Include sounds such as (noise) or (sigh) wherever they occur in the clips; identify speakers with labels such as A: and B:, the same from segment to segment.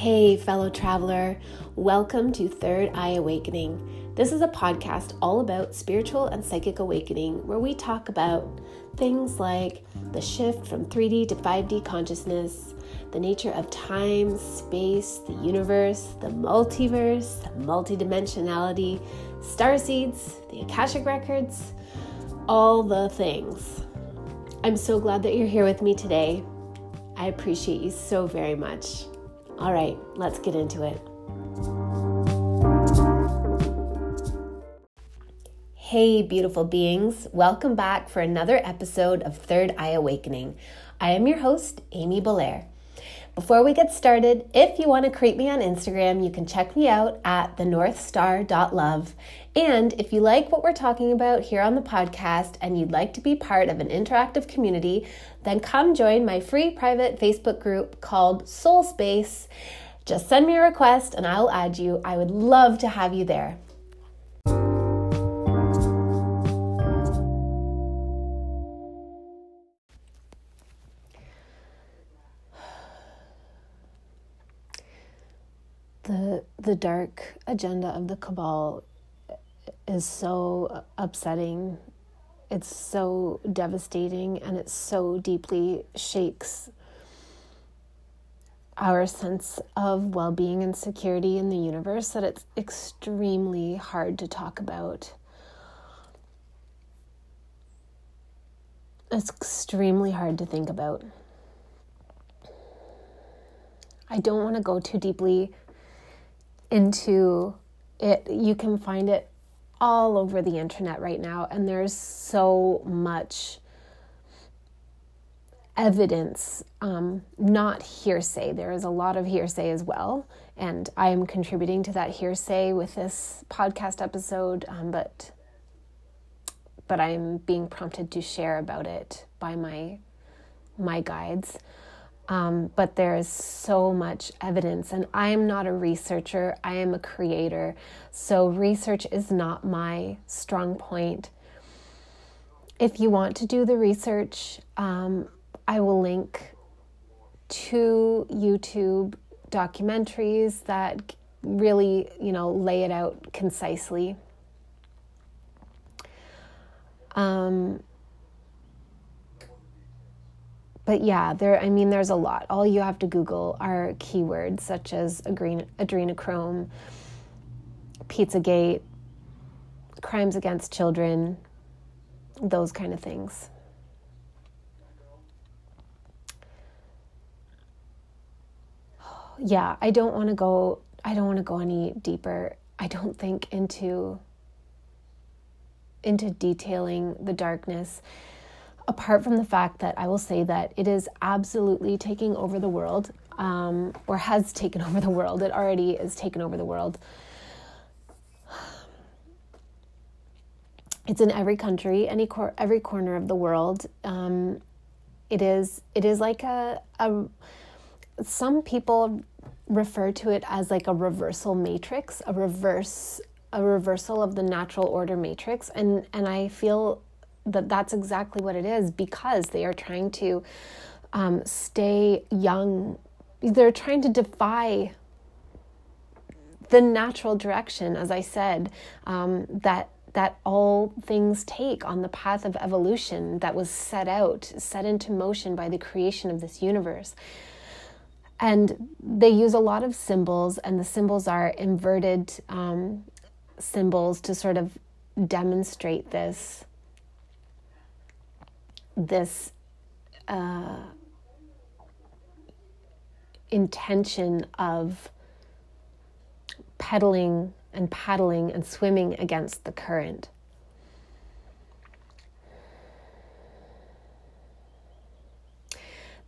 A: Hey, fellow traveler, welcome to Third Eye Awakening. This is a podcast all about spiritual and psychic awakening where we talk about things like the shift from 3D to 5D consciousness, the nature of time, space, the universe, the multiverse, the multidimensionality, star seeds, the Akashic Records, all the things. I'm so glad that you're here with me today. I appreciate you so very much. All right, let's get into it. Hey, beautiful beings. Welcome back for another episode of Third Eye Awakening. I am your host, Amy Belair. Before we get started, if you want to create me on Instagram, you can check me out at thenorthstar.love. And if you like what we're talking about here on the podcast and you'd like to be part of an interactive community, then come join my free private Facebook group called Soul Space. Just send me a request and I'll add you. I would love to have you there. (sighs) the the dark agenda of the cabal is so upsetting. It's so devastating and it so deeply shakes our sense of well-being and security in the universe that it's extremely hard to talk about. It's extremely hard to think about. I don't want to go too deeply into it. You can find it all over the internet right now, and there's so much evidence, um, not hearsay. There is a lot of hearsay as well, and I am contributing to that hearsay with this podcast episode, um, but but I'm being prompted to share about it by my my guides. Um, but there is so much evidence, and I am not a researcher, I am a creator. So, research is not my strong point. If you want to do the research, um, I will link two YouTube documentaries that really, you know, lay it out concisely. Um, but yeah, there. I mean, there's a lot. All you have to Google are keywords such as adrenochrome, Pizzagate, crimes against children, those kind of things. (sighs) Yeah, I don't want to go. I don't want to go any deeper. I don't think into into detailing the darkness apart from the fact that I will say that it is absolutely taking over the world, um, or has taken (laughs) over the world. It already is taken over the world. It's in every country, any cor- every corner of the world. Um, it is. It is like a, a. Some people refer to it as like a reversal matrix, a reverse, a reversal of the natural order matrix, and and I feel that that's exactly what it is because they are trying to um, stay young. They're trying to defy the natural direction, as I said, um, that that all things take on the path of evolution that was set out, set into motion by the creation of this universe. And they use a lot of symbols, and the symbols are inverted um, symbols to sort of demonstrate this this uh, intention of pedaling and paddling and swimming against the current.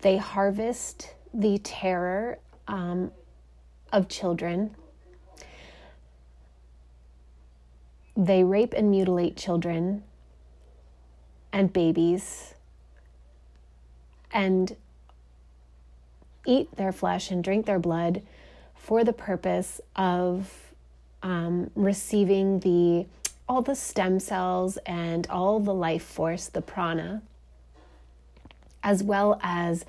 A: They harvest the terror um, of children. They rape and mutilate children and babies and eat their flesh and drink their blood for the purpose of um, receiving the all the stem cells and all the life force, the prana, as well as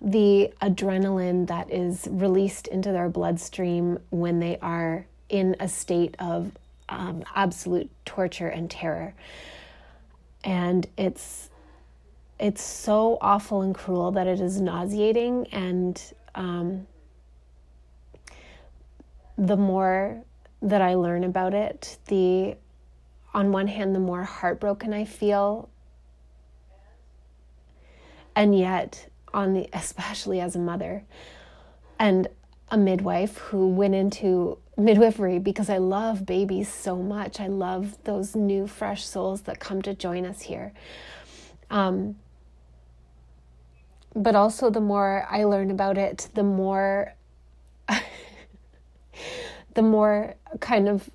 A: the adrenaline that is released into their bloodstream when they are in a state of um, absolute torture and terror. And it's it's so awful and cruel that it is nauseating and um, the more that I learn about it, the on one hand, the more heartbroken I feel. And yet, on the especially as a mother and a midwife who went into midwifery because I love babies so much. I love those new, fresh souls that come to join us here. Um, but also, the more I learn about it, the more (laughs) the more kind of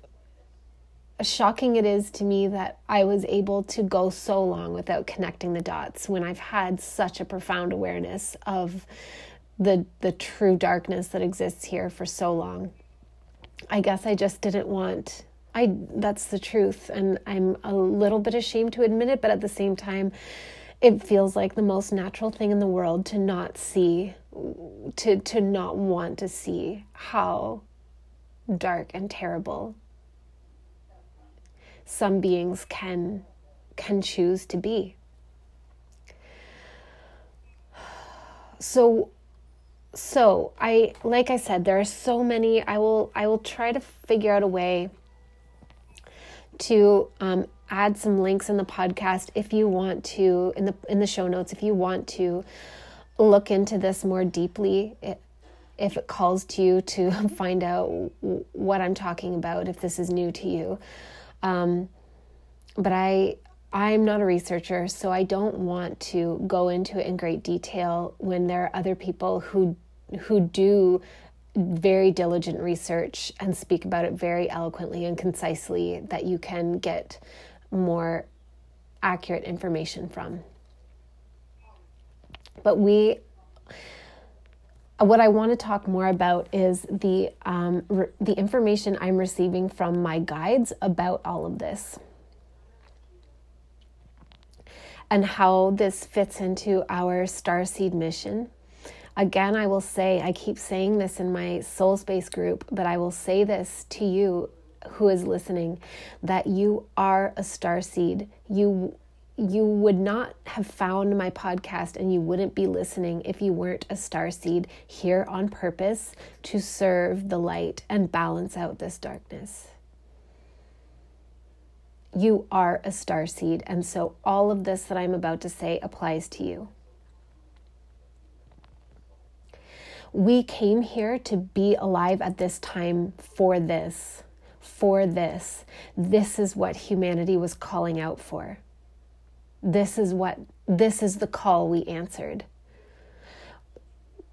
A: shocking it is to me that I was able to go so long without connecting the dots when I've had such a profound awareness of the the true darkness that exists here for so long. I guess I just didn't want I that's the truth and I'm a little bit ashamed to admit it but at the same time it feels like the most natural thing in the world to not see to to not want to see how dark and terrible some beings can can choose to be. So so i like i said there are so many i will i will try to figure out a way to um, add some links in the podcast if you want to in the in the show notes if you want to look into this more deeply if it calls to you to (laughs) find out what I'm talking about, if this is new to you. Um, but I, I'm not a researcher, so I don't want to go into it in great detail when there are other people who who do very diligent research and speak about it very eloquently and concisely that you can get more accurate information from. But we what I want to talk more about is the um, re- the information I'm receiving from my guides about all of this and how this fits into our starseed mission. Again, I will say, I keep saying this in my soul space group, but I will say this to you who is listening that you are a star seed. You you would not have found my podcast and you wouldn't be listening if you weren't a star seed here on purpose to serve the light and balance out this darkness. You are a star seed, and so all of this that I'm about to say applies to you. We came here to be alive at this time for this, for this. This is what humanity was calling out for. This is what this is the call we answered.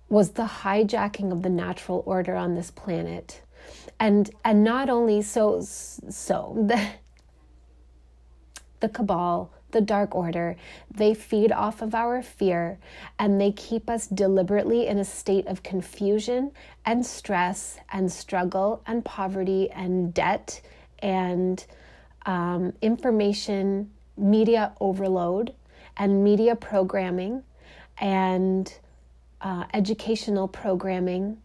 A: Was the hijacking of the natural order on this planet. And and not only so so the (laughs) the cabal the dark order they feed off of our fear and they keep us deliberately in a state of confusion and stress and struggle and poverty and debt and um, information media overload and media programming and uh, educational programming,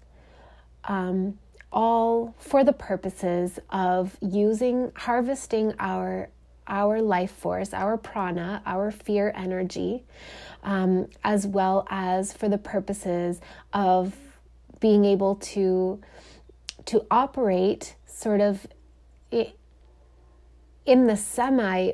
A: um, all for the purposes of using, harvesting our our life force, our prana, our fear energy, um, as well as for the purposes of being able to to operate sort of in the semi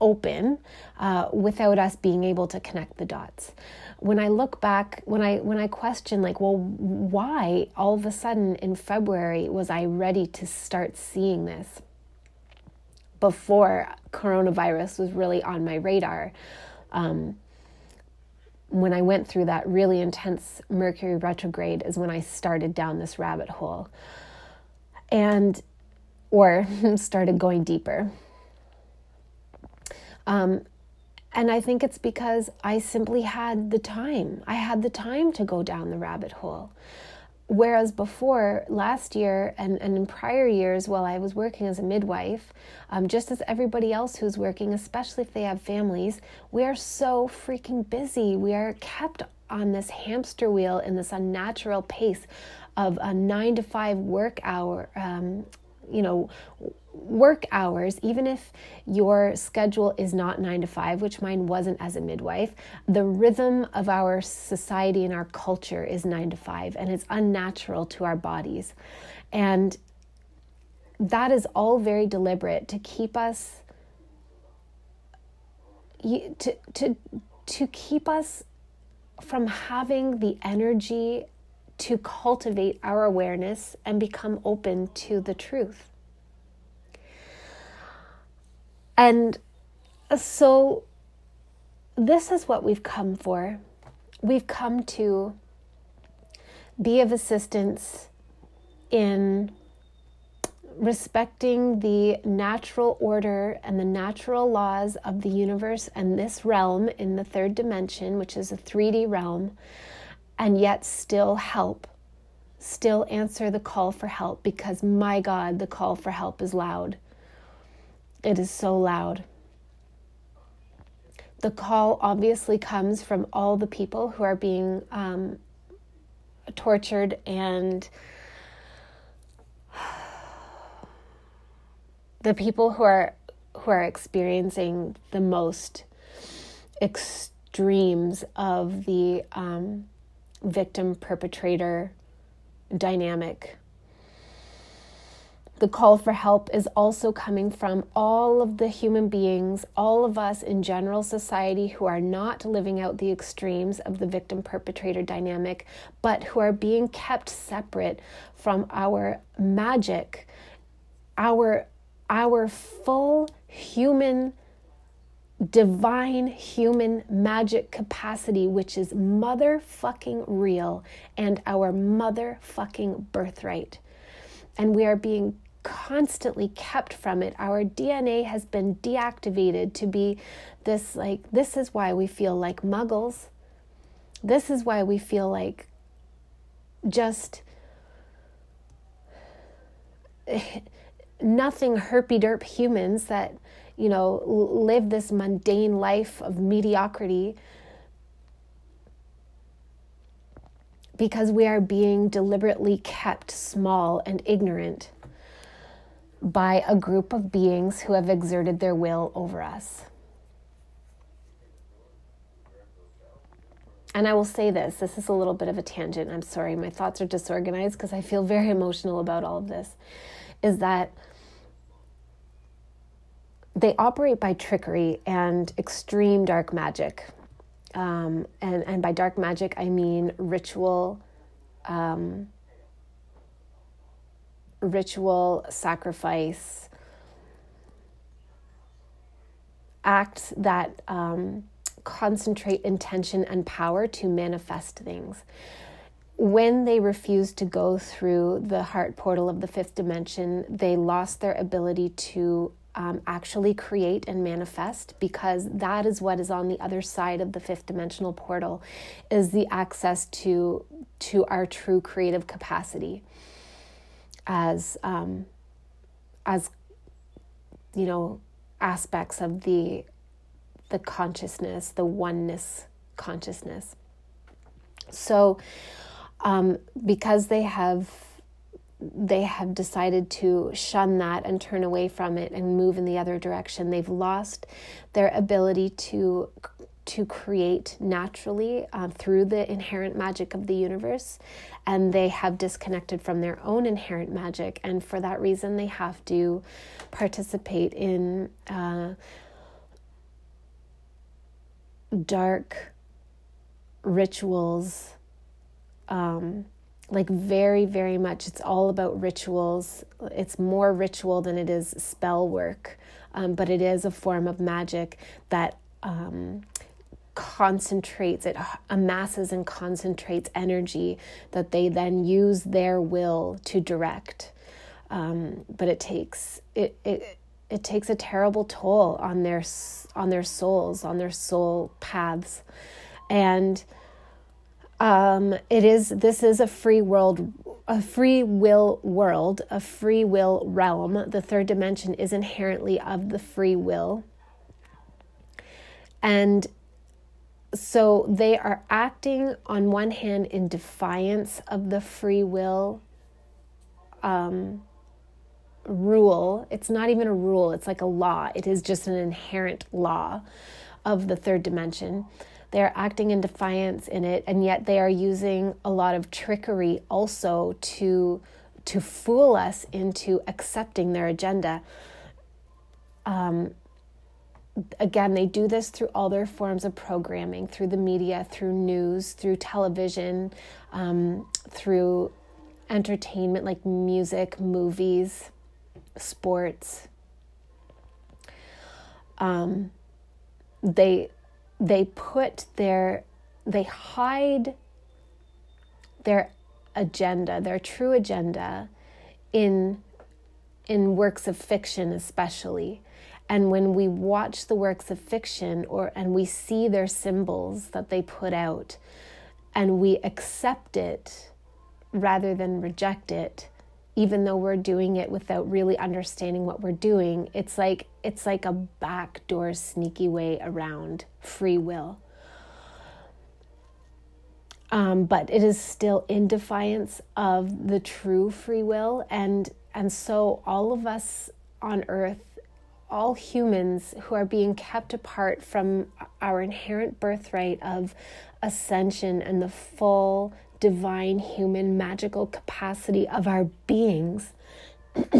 A: open uh, without us being able to connect the dots. When i look back when i when i question like well why all of a sudden in february was i ready to start seeing this before coronavirus was really on my radar um, when i went through that really intense mercury retrograde is when i started down this rabbit hole and or (laughs) started going deeper um, and I think it's because I simply had the time. I had the time to go down the rabbit hole. Whereas before, last year and, and in prior years, while I was working as a midwife, um, just as everybody else who's working, especially if they have families, we are so freaking busy. We are kept on this hamster wheel in this unnatural pace of a nine to five work hour, um, you know, work hours, even if your schedule is not nine to five, which mine wasn't as a midwife, the rhythm of our society and our culture is nine to five, and it's unnatural to our bodies. And that is all very deliberate to keep us to to to keep us from having the energy to cultivate our awareness and become open to the truth. And so, this is what we've come for. We've come to be of assistance in respecting the natural order and the natural laws of the universe and this realm in the third dimension, which is a 3D realm, and yet still help, still answer the call for help because my God, the call for help is loud. It is so loud. The call obviously comes from all the people who are being um, tortured and (sighs) the people who are who are experiencing the most extremes of the um, victim perpetrator dynamic. The call for help is also coming from all of the human beings, all of us in general society who are not living out the extremes of the victim perpetrator dynamic, but who are being kept separate from our magic, our our full human, divine human magic capacity, which is motherfucking real and our motherfucking birthright. And we are being constantly kept from it. Our DNA has been deactivated to be this like, this is why we feel like muggles. This is why we feel like just nothing herpy derp humans that, you know, live this mundane life of mediocrity because we are being deliberately kept small and ignorant by a group of beings who have exerted their will over us. And I will say this this is a little bit of a tangent. I'm sorry, my thoughts are disorganized because I feel very emotional about all of this. Is that they operate by trickery and extreme dark magic. Um, and, and by dark magic, I mean ritual, um, ritual sacrifice, acts that um, concentrate intention and power to manifest things. When they refused to go through the heart portal of the fifth dimension, they lost their ability to um, actually create and manifest because that is what is on the other side of the fifth dimensional portal is the access to to our true creative capacity as um, as you know aspects of the the consciousness the oneness consciousness so um, because they have they have decided to shun that and turn away from it and move in the other direction. They've lost their ability to to create naturally uh, through the inherent magic of the universe, and they have disconnected from their own inherent magic, and for that reason, they have to participate in uh, dark rituals. Um, like very very much it's all about rituals it's more ritual than it is spell work um, but it is a form of magic that um, concentrates it amasses and concentrates energy that they then use their will to direct. Um, but it takes it, it it takes a terrible toll on their on their souls on their soul paths. And um, it is this is a free world a free will world a free will realm. The third dimension is inherently of the free will. And so they are acting on one hand in defiance of the free will um, rule. It's not even a rule, it's like a law. It is just an inherent law of the third dimension. They are acting in defiance in it, and yet they are using a lot of trickery also to to fool us into accepting their agenda. Um, again, they do this through all their forms of programming, through the media, through news, through television, um, through entertainment like music, movies, sports. Um, they they put their they hide their agenda, their true agenda, in in works of fiction, especially. And when we watch the works of fiction or and we see their symbols that they put out and we accept it rather than reject it, even though we're doing it without really understanding what we're doing, it's like it's like a backdoor sneaky way around free will. Um, but it is still in defiance of the true free will and and so all of us on earth all humans who are being kept apart from our inherent birthright of ascension and the full divine human magical capacity of our beings (clears throat)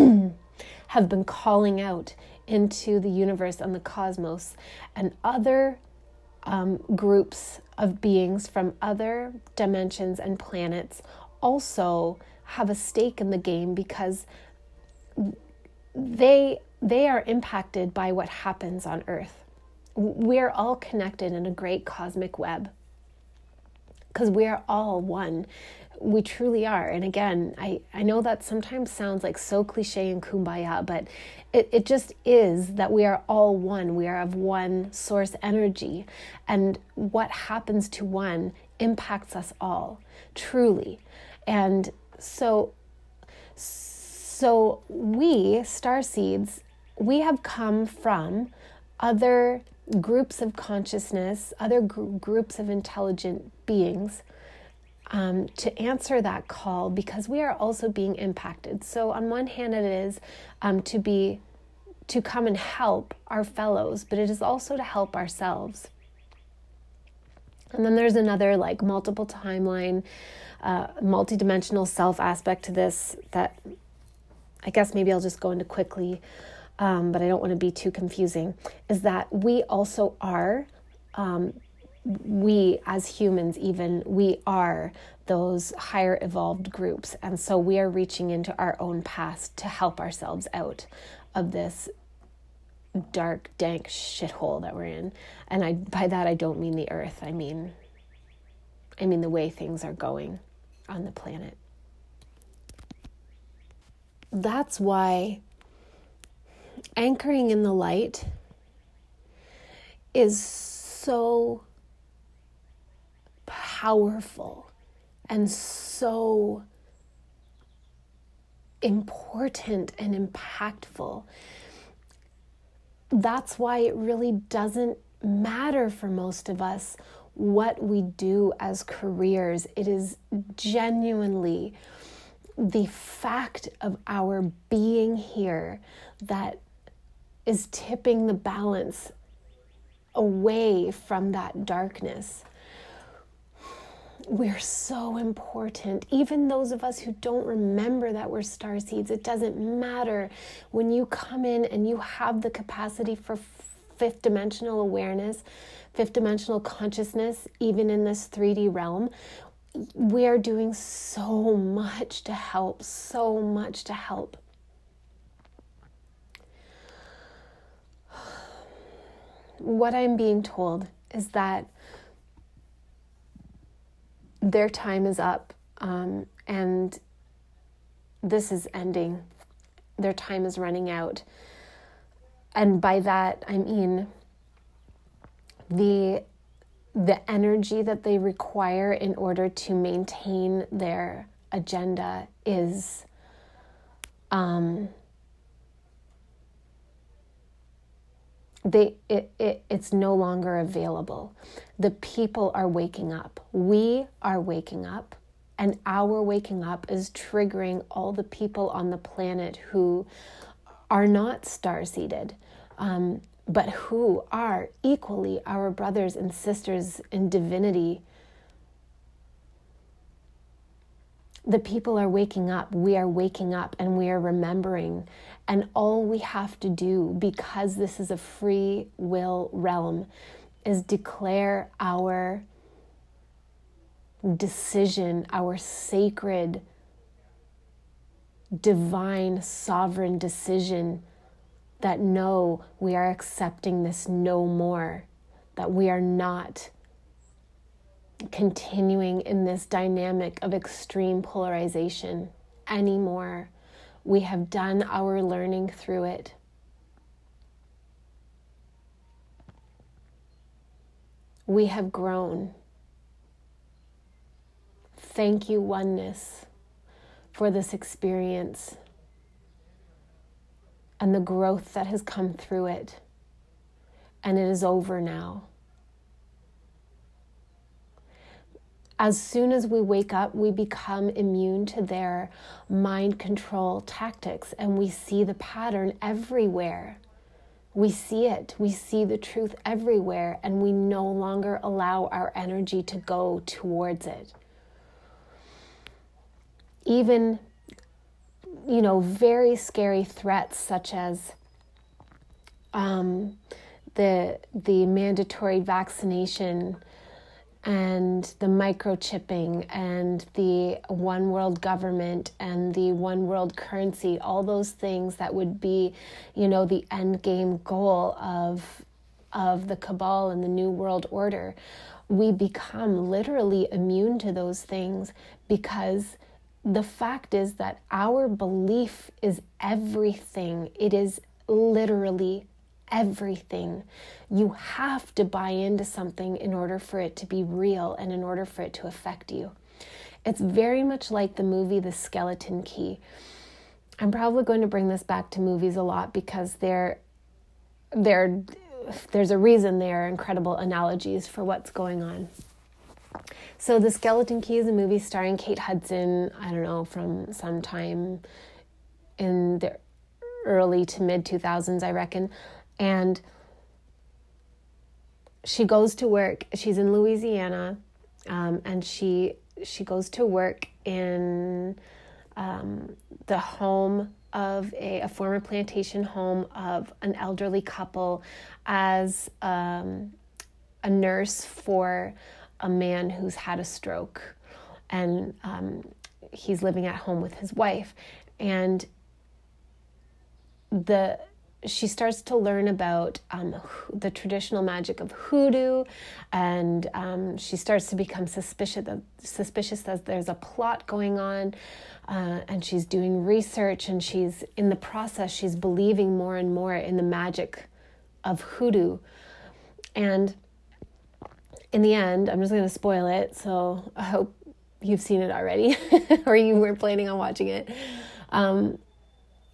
A: have been calling out into the universe and the cosmos and other um, groups of beings from other dimensions and planets also have a stake in the game because they they are impacted by what happens on earth. We're all connected in a great cosmic web. Because we are all one. We truly are. And again i i know that sometimes sounds like so cliche and kumbaya but it, it just is that we are all one. We are of one source energy. And what happens to one impacts us all truly. And so so we star seeds we have come from other groups of consciousness other gr- groups of intelligent beings um, to answer that call because we are also being impacted. So, on one hand, it is um, to be to come and help our fellows, but it is also to help ourselves. And then there's another like multiple timeline, uh, multidimensional self aspect to this that I guess maybe I'll just go into quickly, um, but I don't want to be too confusing. Is that we also are um, we as humans even we are those higher evolved groups and so we are reaching into our own past to help ourselves out of this dark dank shithole that we're in and i by that i don't mean the earth i mean i mean the way things are going on the planet that's why anchoring in the light is so powerful and so important and impactful. That's why it really doesn't matter for most of us what we do as careers. It is genuinely the fact of our being here that is tipping the balance away from that darkness we're so important. Even those of us who don't remember that we're star seeds, it doesn't matter. When you come in and you have the capacity for fifth dimensional awareness, fifth dimensional consciousness, even in this 3D realm, we are doing so much to help, so much to help. What I'm being told is that their time is up um, and this is ending. Their time is running out. And by that, I mean the the energy that they require in order to maintain their agenda is um, they it, it it's no longer available the people are waking up we are waking up and our waking up is triggering all the people on the planet who are not star seeded um, but who are equally our brothers and sisters in divinity the people are waking up. We are waking up and we are remembering. And all we have to do, because this is a free will realm, is declare our decision, our sacred, divine, sovereign decision that no, we are accepting this no more, that we are not continuing in this dynamic of extreme polarization anymore. We have done our learning through it. We have grown. Thank you, oneness, for this experience and the growth that has come through it. And it is over now. As soon as we wake up, we become immune to their mind control tactics and we see the pattern everywhere. We see it, we see the truth everywhere, and we no longer allow our energy to go towards it. Even, you know, very scary threats such as um, the, the mandatory vaccination and the microchipping and the one world government and the one world currency all those things that would be you know the end game goal of of the cabal and the new world order. We become literally immune to those things because the fact is that our belief is everything. It is literally everything. You have to buy into something in order for it to be real and in order for it to affect you. It's very much like the movie The Skeleton Key. I'm probably going to bring this back to movies a lot because they're they're there's a reason they are incredible analogies for what's going on. So, The Skeleton Key is a movie starring Kate Hudson, I don't know, from sometime in the early to mid 2000s, I reckon and she goes to work. She's in Louisiana, um, and she she goes to work in um, the home of a, a, former plantation home of an elderly couple as um, a nurse for a man who's had a stroke, and um, he's living at home with his wife, and the she starts to learn about um, the traditional magic of hoodoo, and um, she starts to become suspicious that suspicious that there's a plot going on, uh, and she's doing research, and she's in the process she's believing more and more in the magic of hoodoo, and in the end, I'm just going to spoil it, so I hope you've seen it already, (laughs) or you were planning on watching it. Um,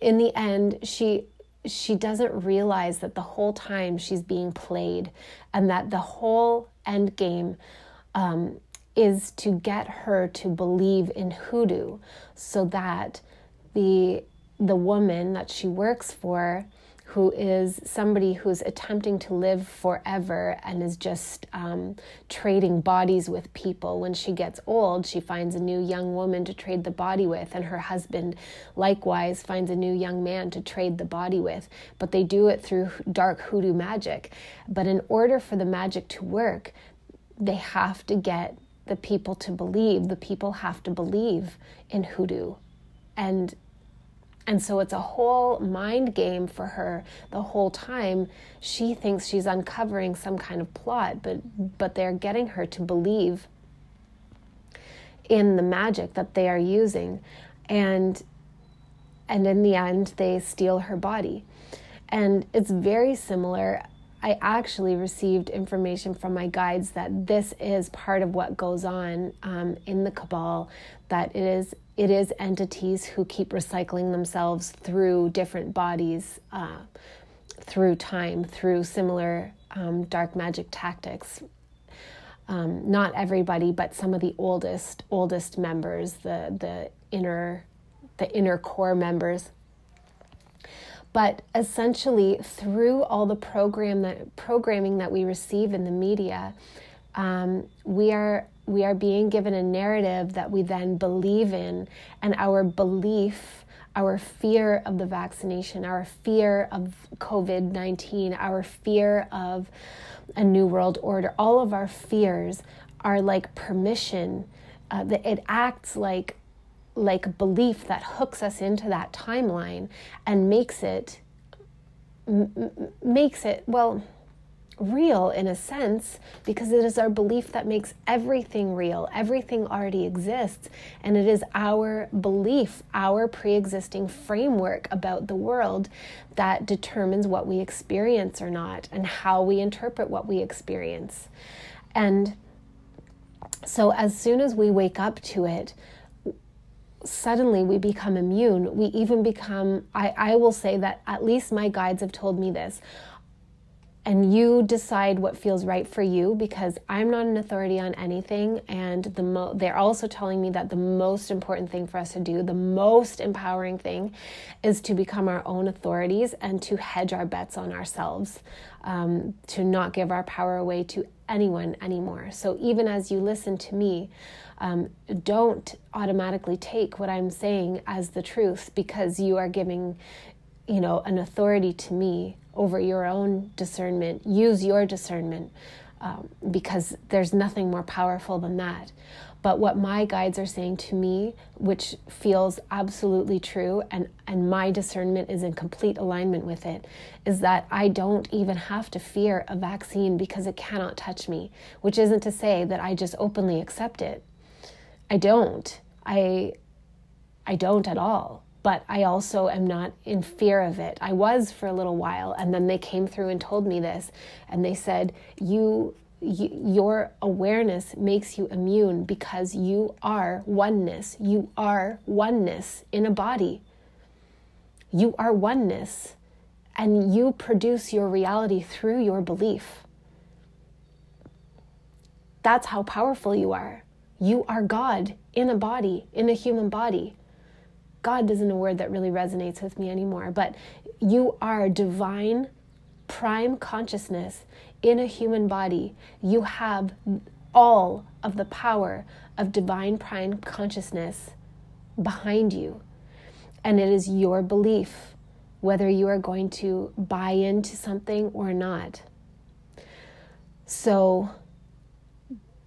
A: in the end, she she doesn't realize that the whole time she's being played and that the whole end game um, is to get her to believe in hoodoo so that the the woman that she works for who is somebody who's attempting to live forever and is just um, trading bodies with people. When she gets old, she finds a new young woman to trade the body with, and her husband likewise finds a new young man to trade the body with. But they do it through dark hoodoo magic. But in order for the magic to work, they have to get the people to believe. The people have to believe in hoodoo. And and so it's a whole mind game for her the whole time. She thinks she's uncovering some kind of plot, but but they're getting her to believe in the magic that they are using. And and in the end they steal her body. And it's very similar. I actually received information from my guides that this is part of what goes on um, in the cabal, that it is it is entities who keep recycling themselves through different bodies. Uh, through time, through similar um, dark magic tactics. Um, not everybody, but some of the oldest oldest members, the the inner the inner core members. But essentially, through all the program that programming that we receive in the media, um, we are we are being given a narrative that we then believe in, and our belief, our fear of the vaccination, our fear of COVID 19, our fear of a new world order, all of our fears are like permission. Uh, it acts like like belief that hooks us into that timeline and makes it m- makes it well real in a sense because it is our belief that makes everything real. Everything already exists. And it is our belief, our pre existing framework about the world that determines what we experience or not and how we interpret what we experience. And so as soon as we wake up to it, suddenly we become immune. We even become, I, I will say that at least my guides have told me this and you decide what feels right for you because I'm not an authority on anything and the mo- they're also telling me that the most important thing for us to do the most empowering thing is to become our own authorities and to hedge our bets on ourselves um, to not give our power away to anyone anymore so even as you listen to me um, don't automatically take what I'm saying as the truth because you are giving you know an authority to me over your own discernment. Use your discernment um, because there's nothing more powerful than that. But what my guides are saying to me, which feels absolutely true, and, and my discernment is in complete alignment with it, is that I don't even have to fear a vaccine because it cannot touch me, which isn't to say that I just openly accept it. I don't. I I don't at all but I also am not in fear of it. I was for a little while, and then they came through and told me this, and they said, You your awareness makes you immune because you are oneness. You are oneness in a body. You are oneness, and you produce your reality through your belief. That's how powerful you are. You are God in a body, in a human body. God isn't a word that really resonates with me anymore, but you are divine prime consciousness in a human body. You have all of the power of divine prime consciousness behind you. And it is your belief whether you are going to buy into something or not. So,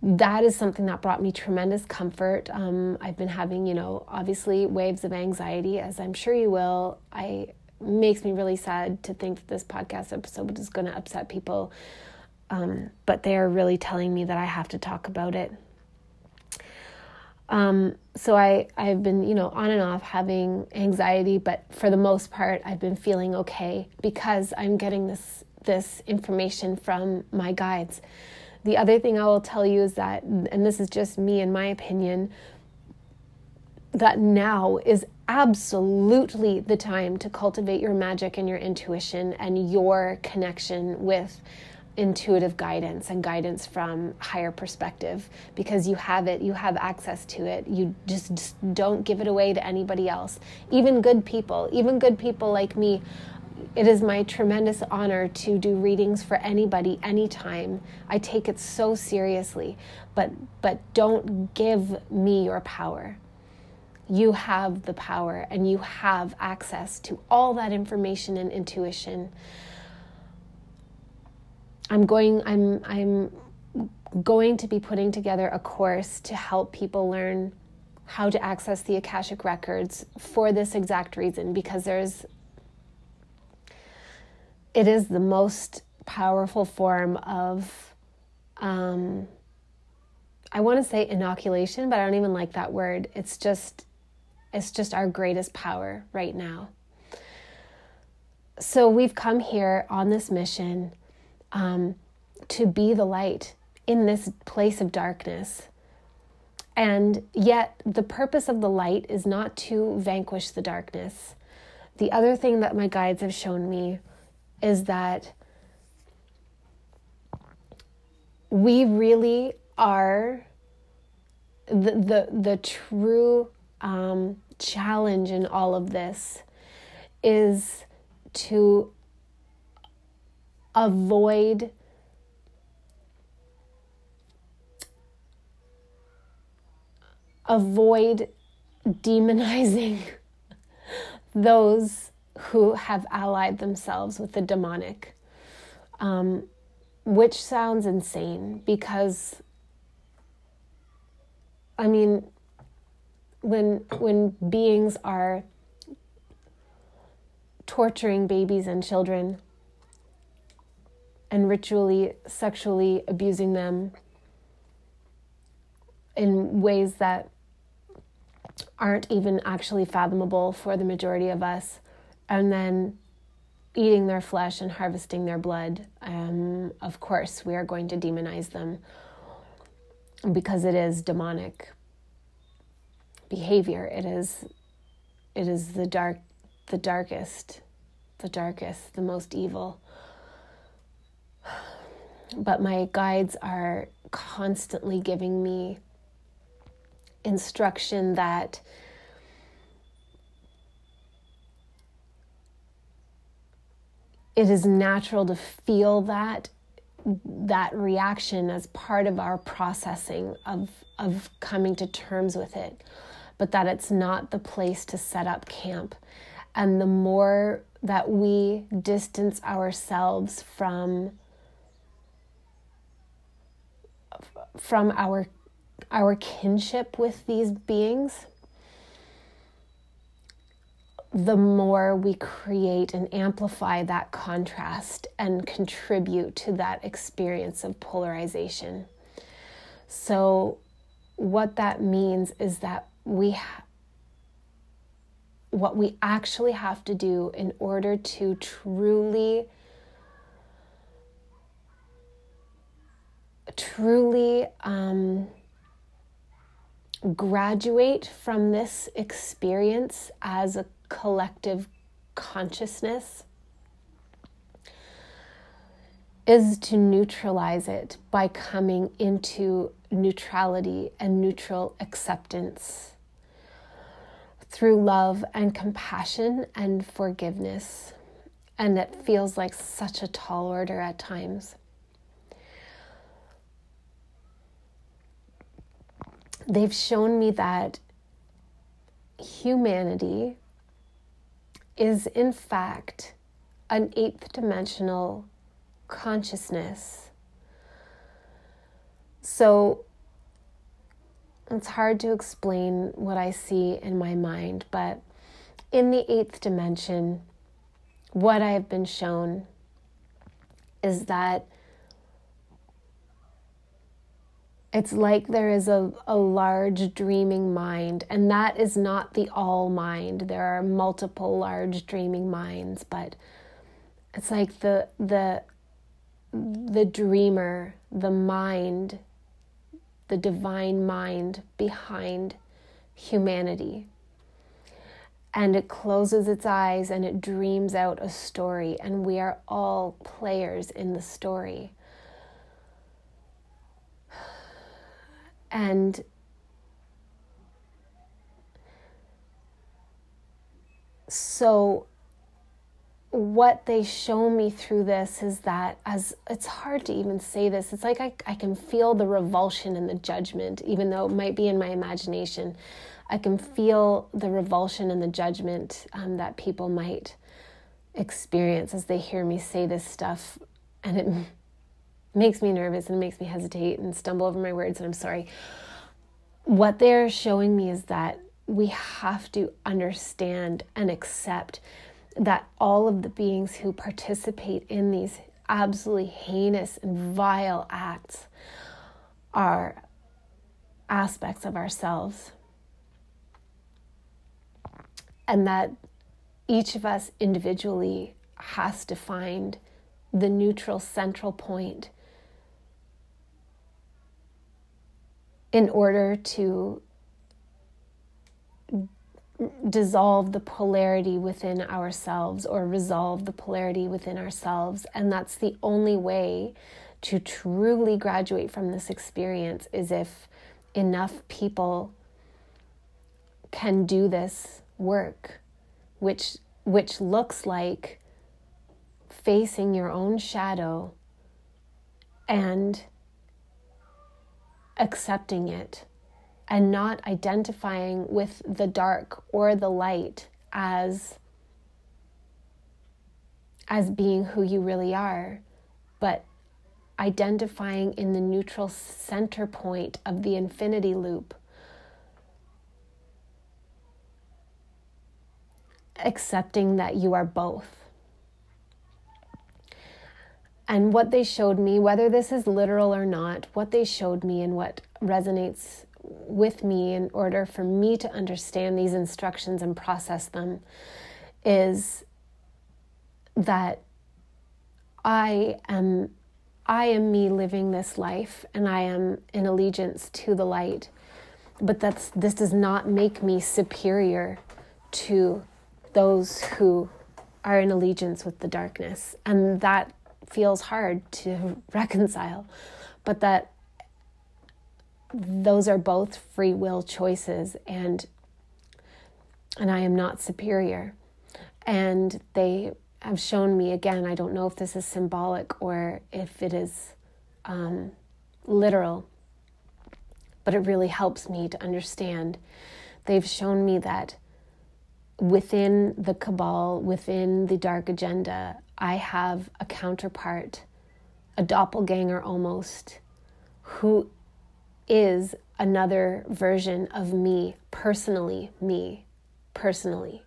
A: that is something that brought me tremendous comfort. Um, I've been having, you know, obviously waves of anxiety, as I'm sure you will. I makes me really sad to think that this podcast episode is going to upset people, um, but they are really telling me that I have to talk about it. Um, so I I've been you know on and off having anxiety, but for the most part I've been feeling okay because I'm getting this this information from my guides. The other thing I will tell you is that, and this is just me in my opinion, that now is absolutely the time to cultivate your magic and your intuition and your connection with intuitive guidance and guidance from higher perspective because you have it you have access to it you just, just don't give it away to anybody else even good people even good people like me it is my tremendous honor to do readings for anybody anytime. I take it so seriously, but but don't give me your power. You have the power and you have access to all that information and intuition. I'm going I'm I'm going to be putting together a course to help people learn how to access the Akashic records for this exact reason because there's it is the most powerful form of um, I want to say inoculation, but I don't even like that word. It's just it's just our greatest power right now. So we've come here on this mission um, to be the light in this place of darkness. And yet, the purpose of the light is not to vanquish the darkness. The other thing that my guides have shown me is that we really are the the, the true um, challenge in all of this is to avoid avoid demonizing (laughs) those who have allied themselves with the demonic, um, which sounds insane because, I mean, when when beings are torturing babies and children and ritually sexually abusing them in ways that aren't even actually fathomable for the majority of us, and then eating their flesh and harvesting their blood, um, of course, we are going to demonize them because it is demonic behavior. It is, it is the dark, the darkest, the darkest, the most evil. But my guides are constantly giving me instruction that it is natural to feel that that reaction as part of our processing of of coming to terms with it but that it's not the place to set up camp and the more that we distance ourselves from from our our kinship with these beings, the more we create and amplify that contrast and contribute to that experience of polarization. So, what that means is that we ha- what we actually have to do in order to truly truly um, graduate from this experience as a collective consciousness is to neutralize it by coming into neutrality and neutral acceptance through love and compassion and forgiveness. And it feels like such a tall order at times. they've shown me that humanity is, in fact, an eighth dimensional consciousness. So it's hard to explain what I see in my mind, but in the eighth dimension, what I have been shown is that it's like there is a, a large dreaming mind, and that is not the all mind. There are multiple large dreaming minds, but it's like the the the dreamer, the mind, the divine mind behind humanity. And it closes its eyes and it dreams out a story, and we are all players in the story. And so what they show me through this is that as it's hard to even say this. It's like I, I can feel the revulsion and the judgment even though it might be in my imagination. I can feel the revulsion and the judgment um, that people might experience as they hear me say this stuff. And it (laughs) makes me nervous and makes me hesitate and stumble over my words, and I'm sorry. What they're showing me is that we have to understand and accept that all of the beings who participate in these absolutely heinous and vile acts are aspects of ourselves. And that each of us individually has to find the neutral central point in order to dissolve the polarity within ourselves or resolve the polarity within ourselves. And that's the only way to truly graduate from this experience is if enough people can do this work, which which looks like facing your own shadow and accepting it and not identifying with the dark or the light as as being who you really are but identifying in the neutral center point of the infinity loop accepting that you are both. And what they showed me, whether this is literal or not, what they showed me and what resonates with me in order for me to understand these instructions and process them is that I am I am me living this life and I am in allegiance to the light. But that's this does not make me superior to those who are in allegiance with the darkness. And that feels hard to (laughs) reconcile. But that those are both free will choices and and I am not superior. And they have shown me again, I don't know if this is symbolic or if it is um, literal, but it really helps me to understand. They've shown me that within the cabal, within the dark agenda, I have a counterpart, a doppelganger almost, who is another version of me, personally, me, personally.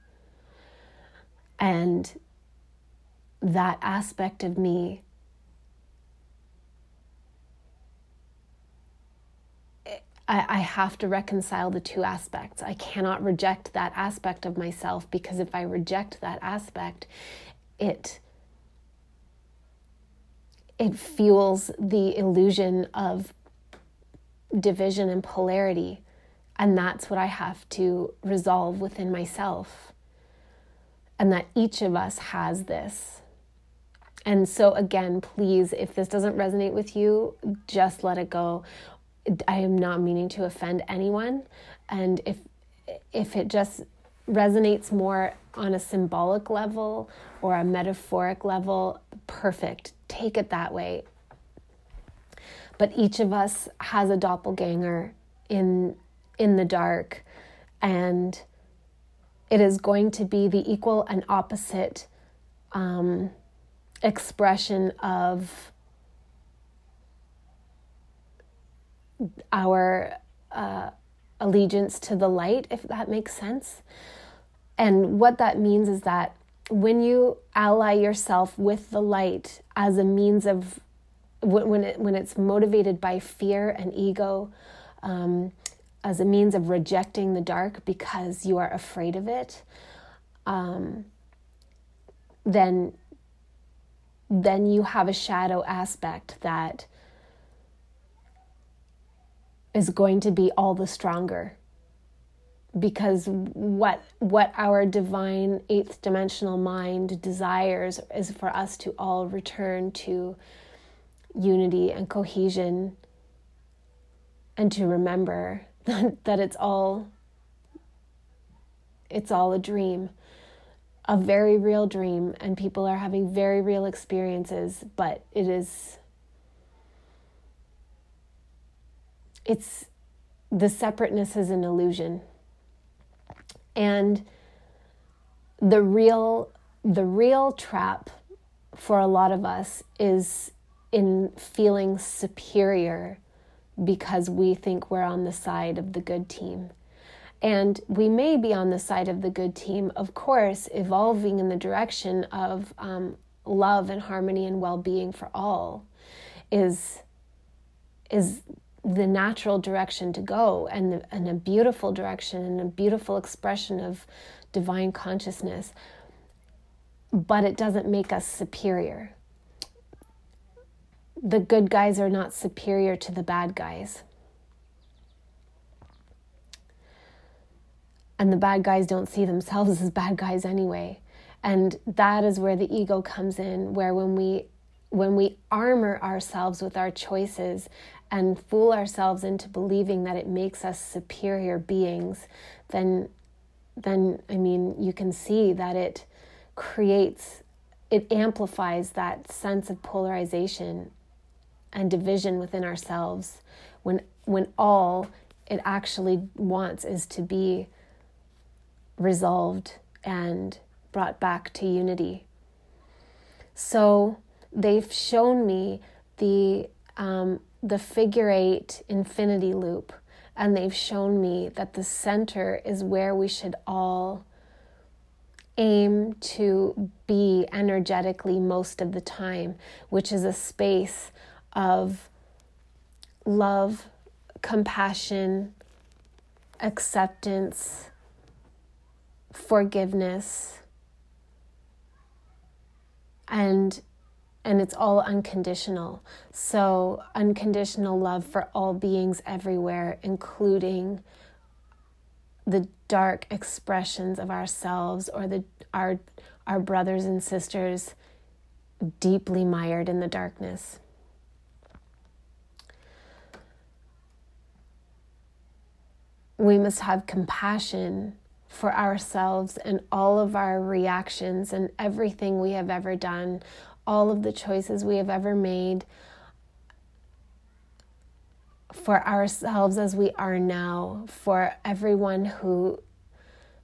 A: And that aspect of me I, have to reconcile the two aspects. I cannot reject that aspect of myself because if I reject that aspect, it it fuels the illusion of division and polarity. And that's what I have to resolve within myself. And that each of us has this. And so, again, please, if this doesn't resonate with you, just let it go. I am not meaning to offend anyone. And if if it just resonates more on a symbolic level or a metaphoric level, perfect. Take it that way but each of us has a doppelganger in in the dark and it is going to be the equal and opposite um, expression of our uh, allegiance to the light, if that makes sense. And what that means is that when you ally yourself with the light as a means of when it when it's motivated by fear and ego um, as a means of rejecting the dark because you are afraid of it um, then then you have a shadow aspect that is going to be all the stronger. Because what what our divine eighth dimensional mind desires is for us to all return to unity and cohesion and to remember (laughs) that it's all it's all a dream a very real dream. And people are having very real experiences but it is it's the separateness is an illusion. And the real the real trap for a lot of us is in feeling superior because we think we're on the side of the good team. And we may be on the side of the good team, of course, evolving in the direction of um, love and harmony and well being for all is, is the natural direction to go and, and a beautiful direction and a beautiful expression of divine consciousness. But it doesn't make us superior the good guys are not superior to the bad guys. and the bad guys don't see themselves (laughs) as bad guys anyway. And that is where the ego comes in, where when we when we armor ourselves with our choices and fool ourselves into believing that it makes us superior beings, then then I mean you can see that it creates it amplifies that sense of polarization and division within ourselves when when all it actually wants is to be resolved and brought back to unity. So they've shown me the um, the figure eight infinity loop, and they've shown me that the center is where we should all aim to be energetically most of the time, which is a space of love, compassion, acceptance, forgiveness, and and it's all unconditional. So, unconditional love for all beings everywhere, including the dark expressions of ourselves or the our our brothers and sisters deeply mired in the darkness. We must have compassion for ourselves and all of our reactions and everything we have ever done, all of the choices we have ever made for ourselves as we are now, for everyone who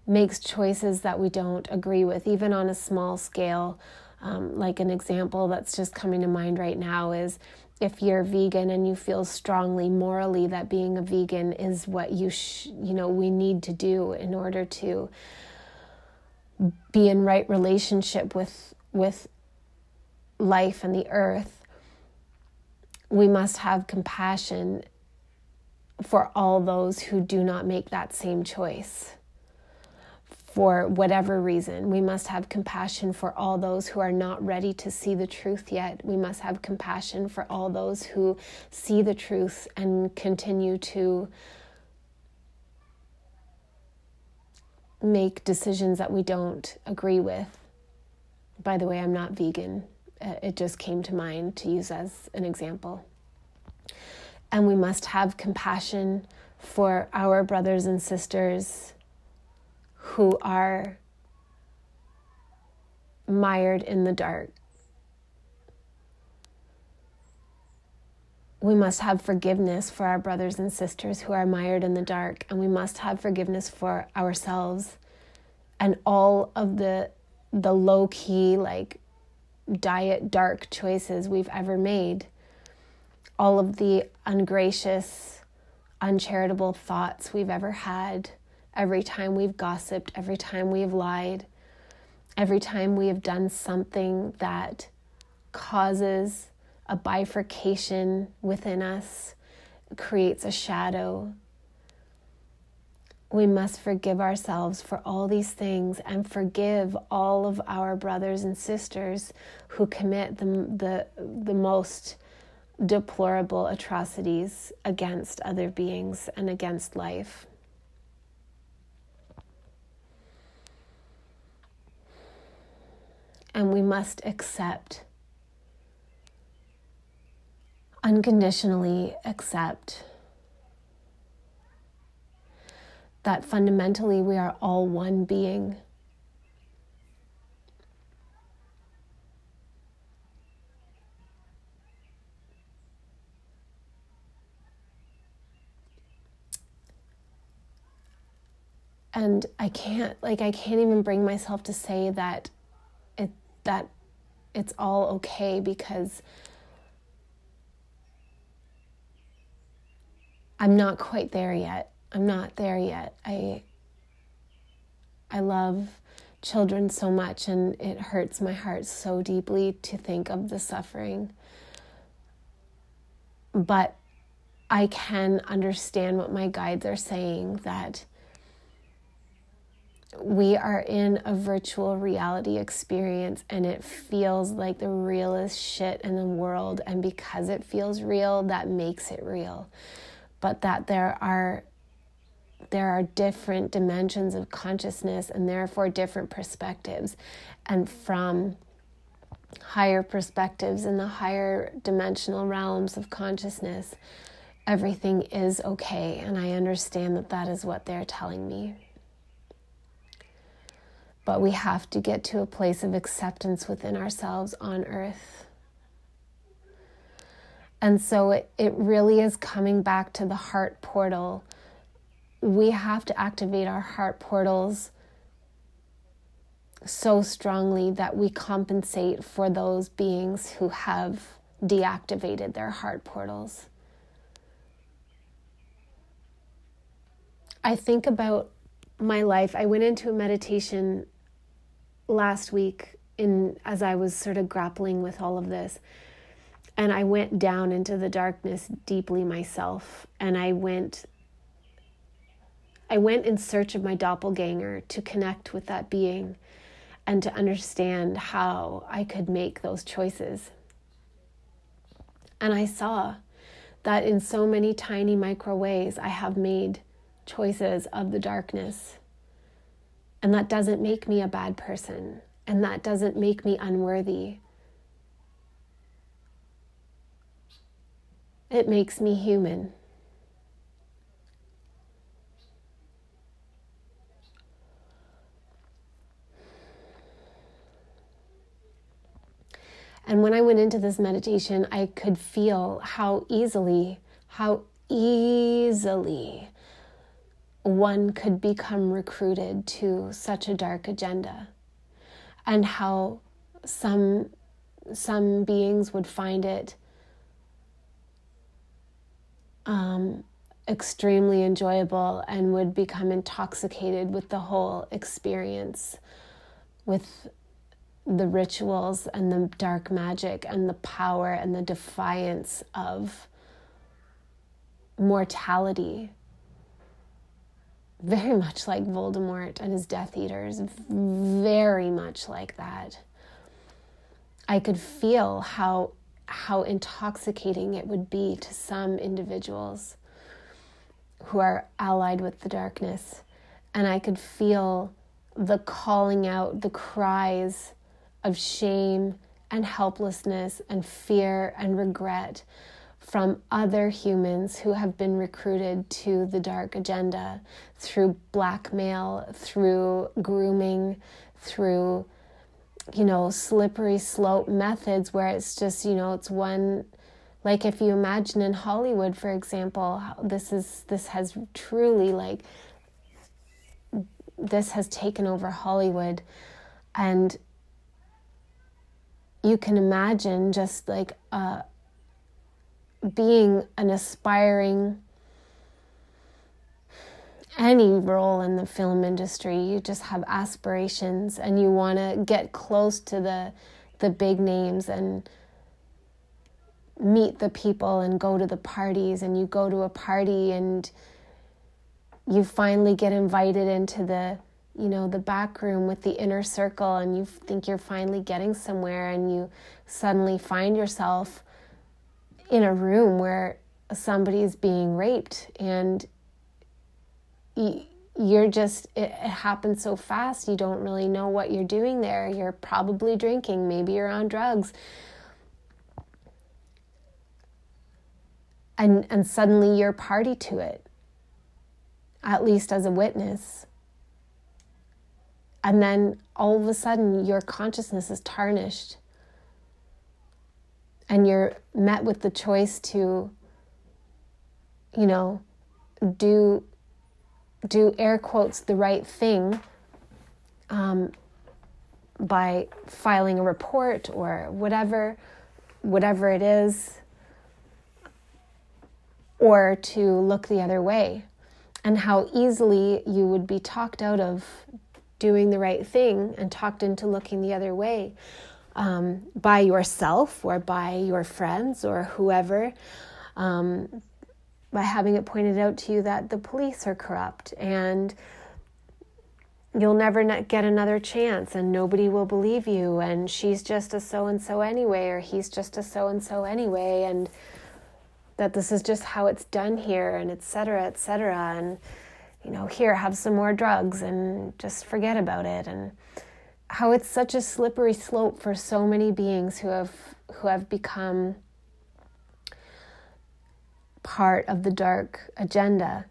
A: makes choices that we don't agree with, even on a small scale. Um, like an example that's just coming to mind right now is if you're vegan and you feel strongly morally that being a vegan is what you sh- you know we need to do in order to be in right relationship with with life and the earth, we must have compassion for all those who do not make that same choice. For whatever reason, we must have compassion for all those who are not ready to see the truth yet. We must have compassion for all those who see the truth and continue to make decisions that we don't agree with. By the way, I'm not vegan. Uh, it just came to mind to use as an example. And we must have compassion for our brothers and sisters who are mired in the dark. We must have forgiveness for our brothers and sisters who are mired in the dark, and we must have forgiveness for ourselves and all of the the low key like diet dark choices we've ever made, all of the ungracious, uncharitable thoughts we've ever had, every time we've gossiped, every time we've lied, every time we have done something that causes a bifurcation within us, creates a shadow, we must forgive ourselves for all these things and forgive all of our brothers and sisters who commit the, the, the most deplorable atrocities against other beings and against life. And we must accept, unconditionally accept that fundamentally we are all one being. and I can't like I can't even bring myself to say that that it's all okay because I'm not quite there yet. I'm not there yet. I I love children so much and it hurts my heart so deeply to think of the suffering. But I can understand what my guides are saying that we are in a virtual reality experience and it feels like the realest shit in the world. And because it feels real, that makes it real. But that there are there are different dimensions of consciousness and therefore different perspectives. And from higher perspectives in the higher dimensional realms of consciousness, everything is okay. And I understand that that is what they're telling me. But we have to get to a place of acceptance within ourselves on earth. And so it, it really is coming back to the heart portal. We have to activate our heart portals so strongly that we compensate for those beings who have deactivated their heart portals. I think about my life. I went into a meditation last week in as I was sort of grappling with all of this. And I went down into the darkness deeply myself and I went I went in search of my doppelganger to connect with that being and to understand how I could make those choices. And I saw that in so many tiny micro ways I have made choices of the darkness. And that doesn't make me a bad person. And that doesn't make me unworthy. It makes me human. And when I went into this meditation, I could feel how easily, how easily one could become recruited to such a dark agenda and how some some beings would find it um, extremely enjoyable and would become intoxicated with the whole experience with the rituals and the dark magic and the power and the defiance of mortality very much like Voldemort and his Death Eaters, very much like that. I could feel how how intoxicating it would be to some individuals who are allied with the darkness. And I could feel the calling out, the cries of shame and helplessness and fear and regret from other humans who have been recruited to the dark agenda through blackmail, through grooming, through, you know, slippery slope methods where it's just, you know, it's one like if you imagine in Hollywood, for example, this is this has truly like this has taken over Hollywood. And you can imagine just like a being an aspiring any role in the film industry you just have aspirations and you want to get close to the the big names and meet the people and go to the parties and you go to a party and you finally get invited into the you know the back room with the inner circle and you think you're finally getting somewhere and you suddenly find yourself in a room where somebody is being raped and you're just it, happens so fast you don't really know what you're doing there. You're probably drinking maybe you're on drugs. And and suddenly you're party to it at least as a witness. And then all of a sudden your consciousness is tarnished and you're met with the choice to you know do do air quotes the right thing um, by filing a report or whatever whatever it is or to look the other way and how easily you would be talked out of doing the right thing and talked into looking the other way um, by yourself or by your friends or whoever, um, by having it pointed out to you that the police are corrupt and you'll never get another chance and nobody will believe you and she's just a so and so anyway or he's just a so and so anyway and that this is just how it's done here and etc etc and you know, here, have some more drugs and just forget about it. And how it's such a slippery slope for so many beings who have who have become part of the dark agenda.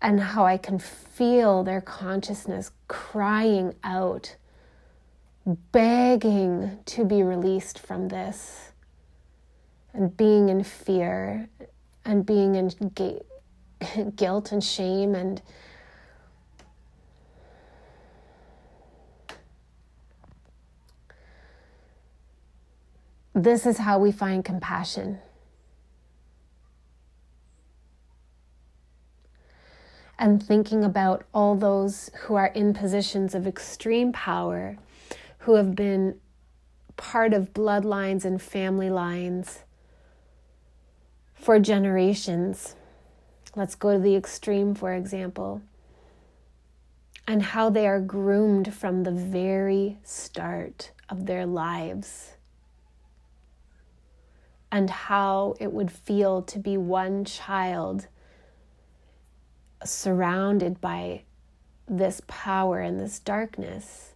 A: And how I can feel their consciousness crying out, begging to be released from this, and being in fear, and being in (laughs) guilt and shame, and this is how we find compassion. and thinking about all those who are in positions of extreme power, who have been part of bloodlines and family lines for generations. Let's go to the extreme, for example, and how they are groomed from the very start of their lives, and how it would feel to be one child surrounded by this power and this darkness,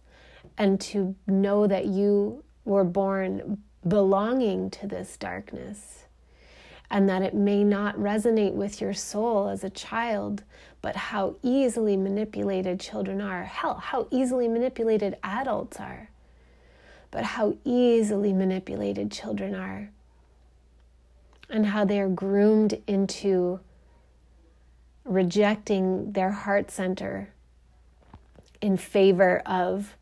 A: and to know that you were born belonging to this darkness, and that it may not resonate with your soul as a child, but how easily manipulated children are. Hell, how easily manipulated adults are, but how easily manipulated children are, and how they are groomed into rejecting their heart center in favor of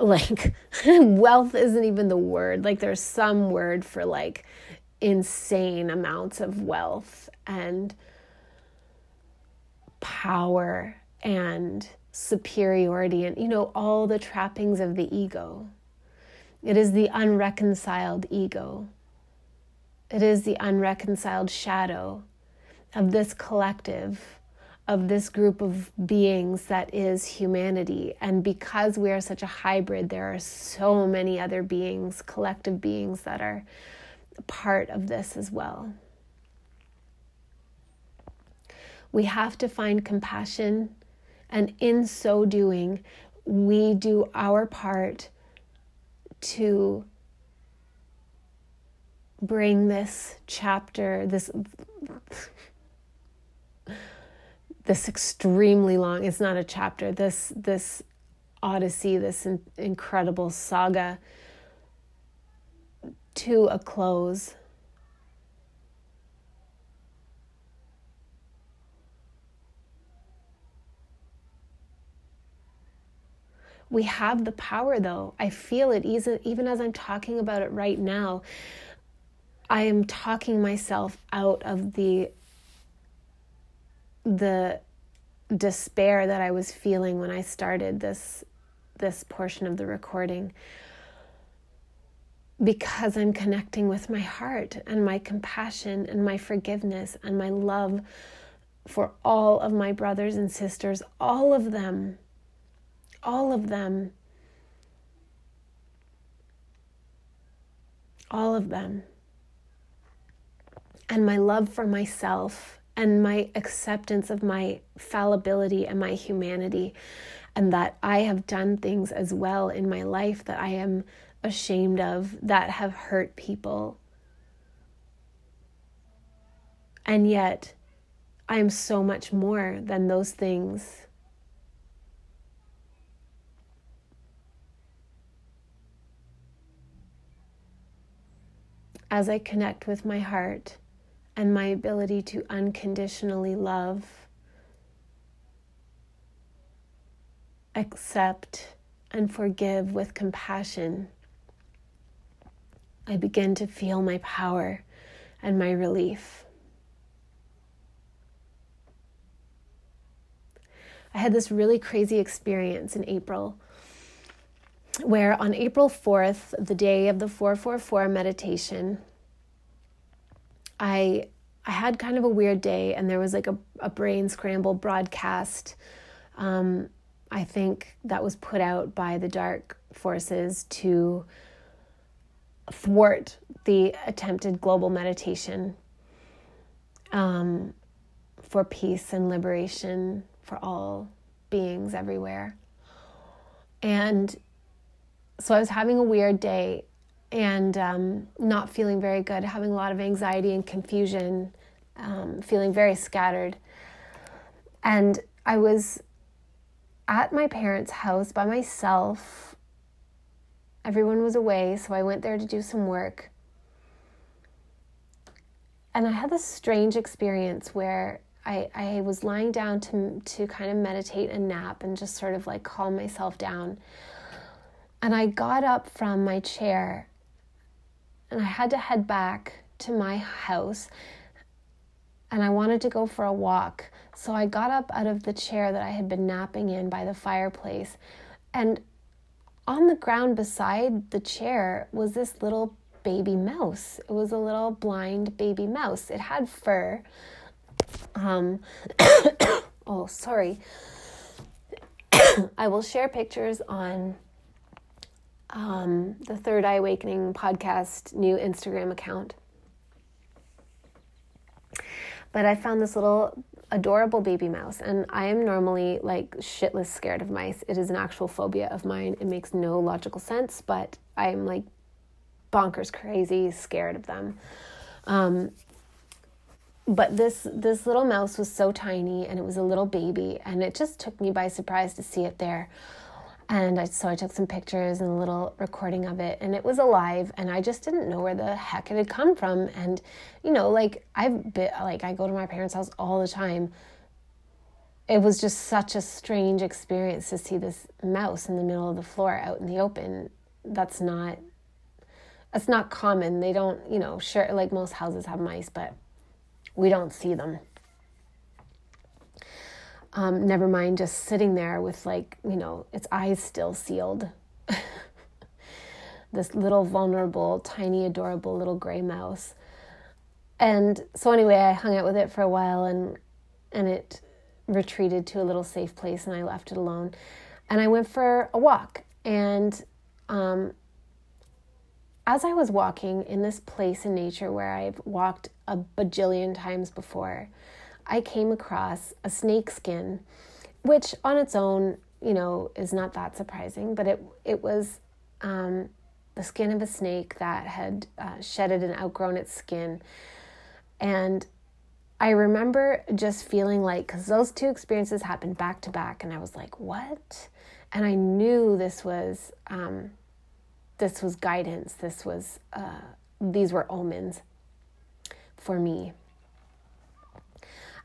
A: like (laughs) wealth isn't even the word. Like there's some word for like insane amounts of wealth and power and superiority and you know all the trappings of the ego it is the unreconciled ego it is the unreconciled shadow of this collective, of this group of beings that is humanity. And because we are such a hybrid, there are so many other beings, collective beings, that are part of this as well. We have to find compassion, and in so doing, we do our part to bring this chapter, this this extremely long it's not a chapter this this odyssey this in, incredible saga to a close we have the power though. I feel it even as i'm talking about it right now I am talking myself out of the the despair that I was feeling when I started this this portion of the recording. Because I'm connecting with my heart and my compassion and my forgiveness and my love for all of my brothers and sisters, all of them, all of them, all of them and my love for myself and my acceptance of my fallibility and my humanity, and that I have done things as well in my life that I am ashamed of that have hurt people. And yet, I am so much more than those things. As I connect with my heart, and my ability to unconditionally love, accept, and forgive with compassion, I begin to feel my power and my relief. I had this really crazy experience in April where on April 4th, the day of the 444 meditation, I I had kind of a weird day, and there was like a, a brain scramble broadcast. Um, I think that was put out by the dark forces to thwart the attempted global meditation. um, for peace and liberation for all beings everywhere. And so I was having a weird day and um, not feeling very good, having a lot of anxiety and confusion, um, feeling very scattered. And I was at my parents' house by myself. Everyone was away, so I went there to do some work. And I had this strange experience where I, I was lying down to, to kind of meditate and nap and just sort of like calm myself down. And I got up from my chair and I had to head back to my house and I wanted to go for a walk. So I got up out of the chair that I had been napping in by the fireplace. And on the ground beside the chair was this little baby mouse. It was a little blind baby mouse. It had fur. Um, (coughs) oh, sorry. (coughs) I will share pictures on um, the Third Eye Awakening podcast new Instagram account. But I found this little adorable baby mouse, and I am normally like shitless scared of mice. It is an actual phobia of mine. It makes no logical sense, but I'm like bonkers crazy scared of them. Um, but this this little mouse was so tiny, and it was a little baby, and it just took me by surprise to see it there and I, so I took some pictures and a little recording of it, and it was alive. And I just didn't know where the heck it had come from. And you know, like I've been like I go to my parents' house all the time. It was just such a strange experience to see this mouse in the middle of the floor out in the open. That's not that's not common. They don't, you know, sure like most houses have mice, but we don't see them. Um, never mind just sitting there with, like, you know, its eyes still sealed. (laughs) this little vulnerable, tiny, adorable little gray mouse. And so, anyway, I hung out with it for a while and, and it retreated to a little safe place and I left it alone. And I went for a walk. And um, as I was walking in this place in nature where I've walked a bajillion times before, I came across a snake skin, which on its own, you know, is not that surprising, but it it was um, the skin of a snake that had uh, shedded and outgrown its skin, and I remember just feeling like because those two experiences happened back to back, and I was like, what? And I knew this was um, this was guidance. This was uh, these were omens for me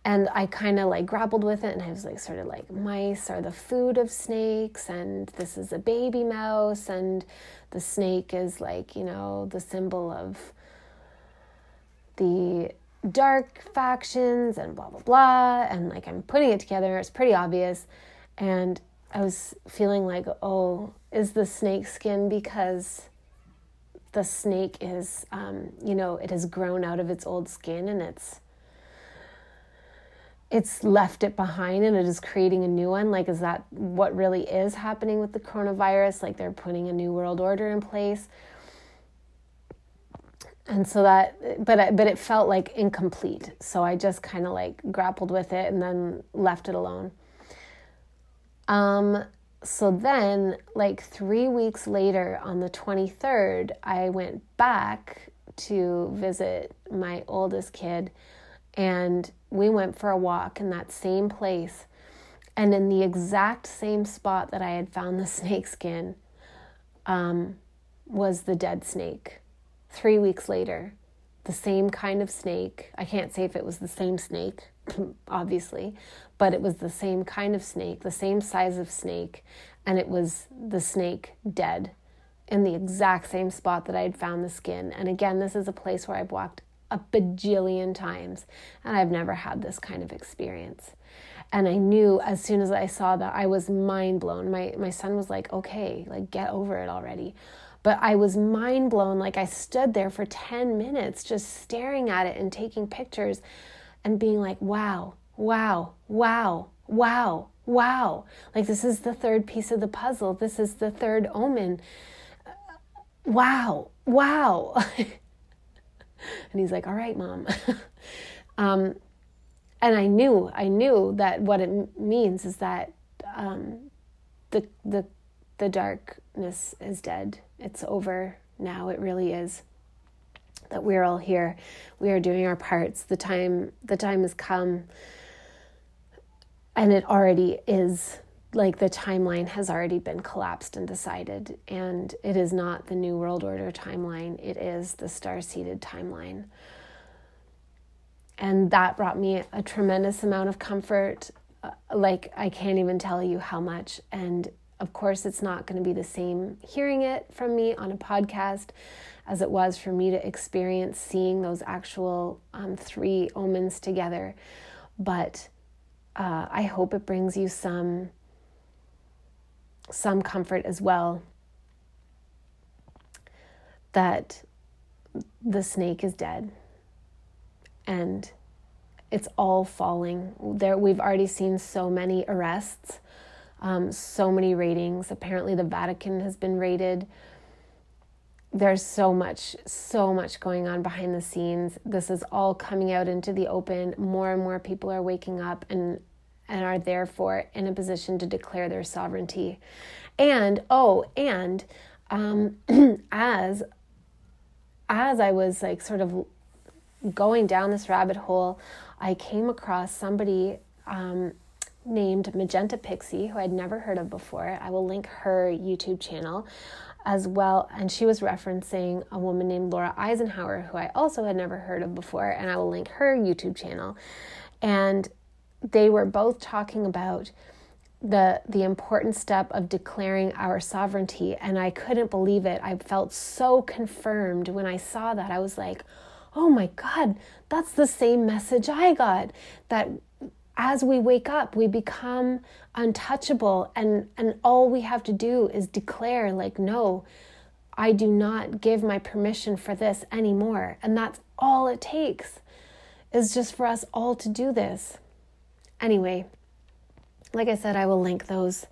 A: and I kind of like grappled with it and I was like sort of like mice are the food of snakes and this is a baby mouse and the snake is like you know the symbol of the dark factions and blah blah blah and like I'm putting it together it's pretty obvious and I was feeling like oh is the snake skin because the snake is um, you know it has grown out of its old skin and it's it's left it behind and it is creating a new one. Like is that what really is happening with the coronavirus? Like they're putting a new world order in place. And so that but but it felt like incomplete. So i just kind of like grappled with it and then left it alone. Um so then like 3 weeks later on the 23rd i went back to visit my oldest kid and we went for a walk in that same place. And in the exact same spot that I had found the (laughs) snake skin um, was the dead snake. Three weeks later, the same kind of snake. I can't say if it was the same snake, (laughs) obviously, but it was the same kind of snake, the same size of snake, and it was the snake dead in the exact same spot that I had found the skin. And again, this is a place where I've walked a bajillion times, and I've never had this kind of experience. And I knew as soon as I saw that, I was mind blown. My my son was like, "Okay, like get over it already." But I was mind blown. Like I stood there for 10 minutes just staring at it and taking pictures and being like, wow, wow, wow, wow, wow. Like this is the third piece of the puzzle. This is the third omen. Wow, wow. (laughs) And he's like, All right, mom. (laughs) Um, and I knew, I knew that what it means is that um, the the the darkness is dead. It's over now. It really is. That we're all here. We are doing our parts. The time the time has come. And it already is like the timeline has already been collapsed and decided and it is not the new world order timeline. It is the star seeded timeline. And that brought me a tremendous amount of comfort. Uh, like i can't even tell you how much. And of course it's not going to be the same hearing it from me on a podcast as it was for me to experience seeing those actual um, three omens together. But uh, i hope it brings you some some comfort as well that the snake is dead and it's all falling. There, we've already seen so many arrests, um, so many ratings. Apparently, the Vatican has been raided. There's so much, so much going on behind the scenes. This is all coming out into the open. More and more people are waking up and and are therefore in a position to declare their sovereignty. And oh, and um, (clears throat) as as I was like sort of going down this rabbit hole, I came across somebody um, named Magenta Pixie, who I'd never heard of before. I will link her YouTube channel as well. And she was referencing a woman named Laura Eisenhower, who I also had never heard of before. And I will link her YouTube channel. And they were both talking about the the important step of declaring our sovereignty and I couldn't believe it. I felt so confirmed when I saw that. I was like, "Oh my god, that's the same message I got that as we wake up, we become untouchable and and all we have to do is declare like, "No, I do not give my permission for this anymore." And that's all it takes is just for us all to do this. Anyway, like I said, I will link those.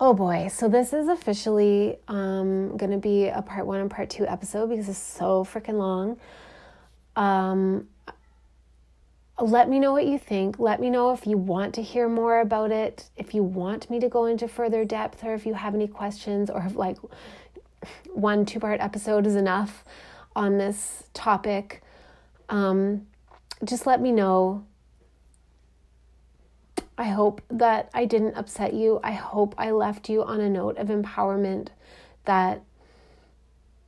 A: Oh boy, so this is officially um, going to be a part one and part two episode because it's so freaking long. Um, let me know what you think. Let me know if you want to hear more about it, if you want me to go into further depth, or if you have any questions, or if like one two part episode is enough on this topic. Um, just let me know. I hope that I didn't upset you. I hope I left you on a note of empowerment that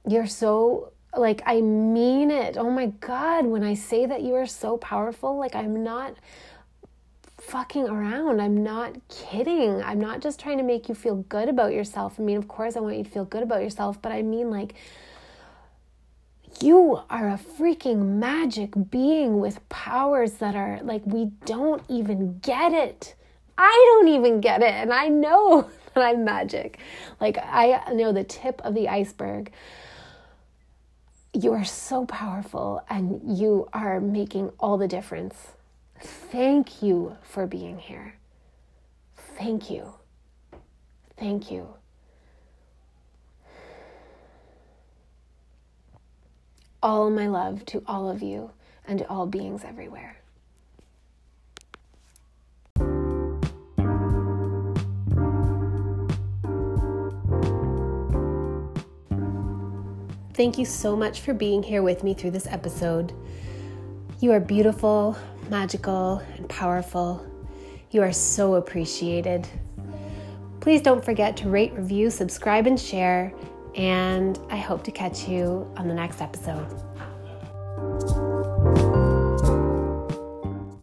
A: you're so like I mean it. Oh my god, when I say that you are so powerful, like I'm not fucking around. I'm not kidding. I'm not just trying to make you feel good about yourself. I mean, of course I want you to feel good about yourself, but I mean like you are a freaking magic being with powers that are like, we don't even get it. I don't even get it. And I know (laughs) that I'm magic. Like, I know the tip of the iceberg. You are so powerful and you are making all the difference. Thank you for being here. Thank you. Thank you. All my love to all of you and to all beings everywhere. Thank you so much for being here with me through this episode. You are beautiful, magical, and powerful. You are so appreciated. Please don't forget to rate, review, subscribe, and share and I hope to catch you on the next episode.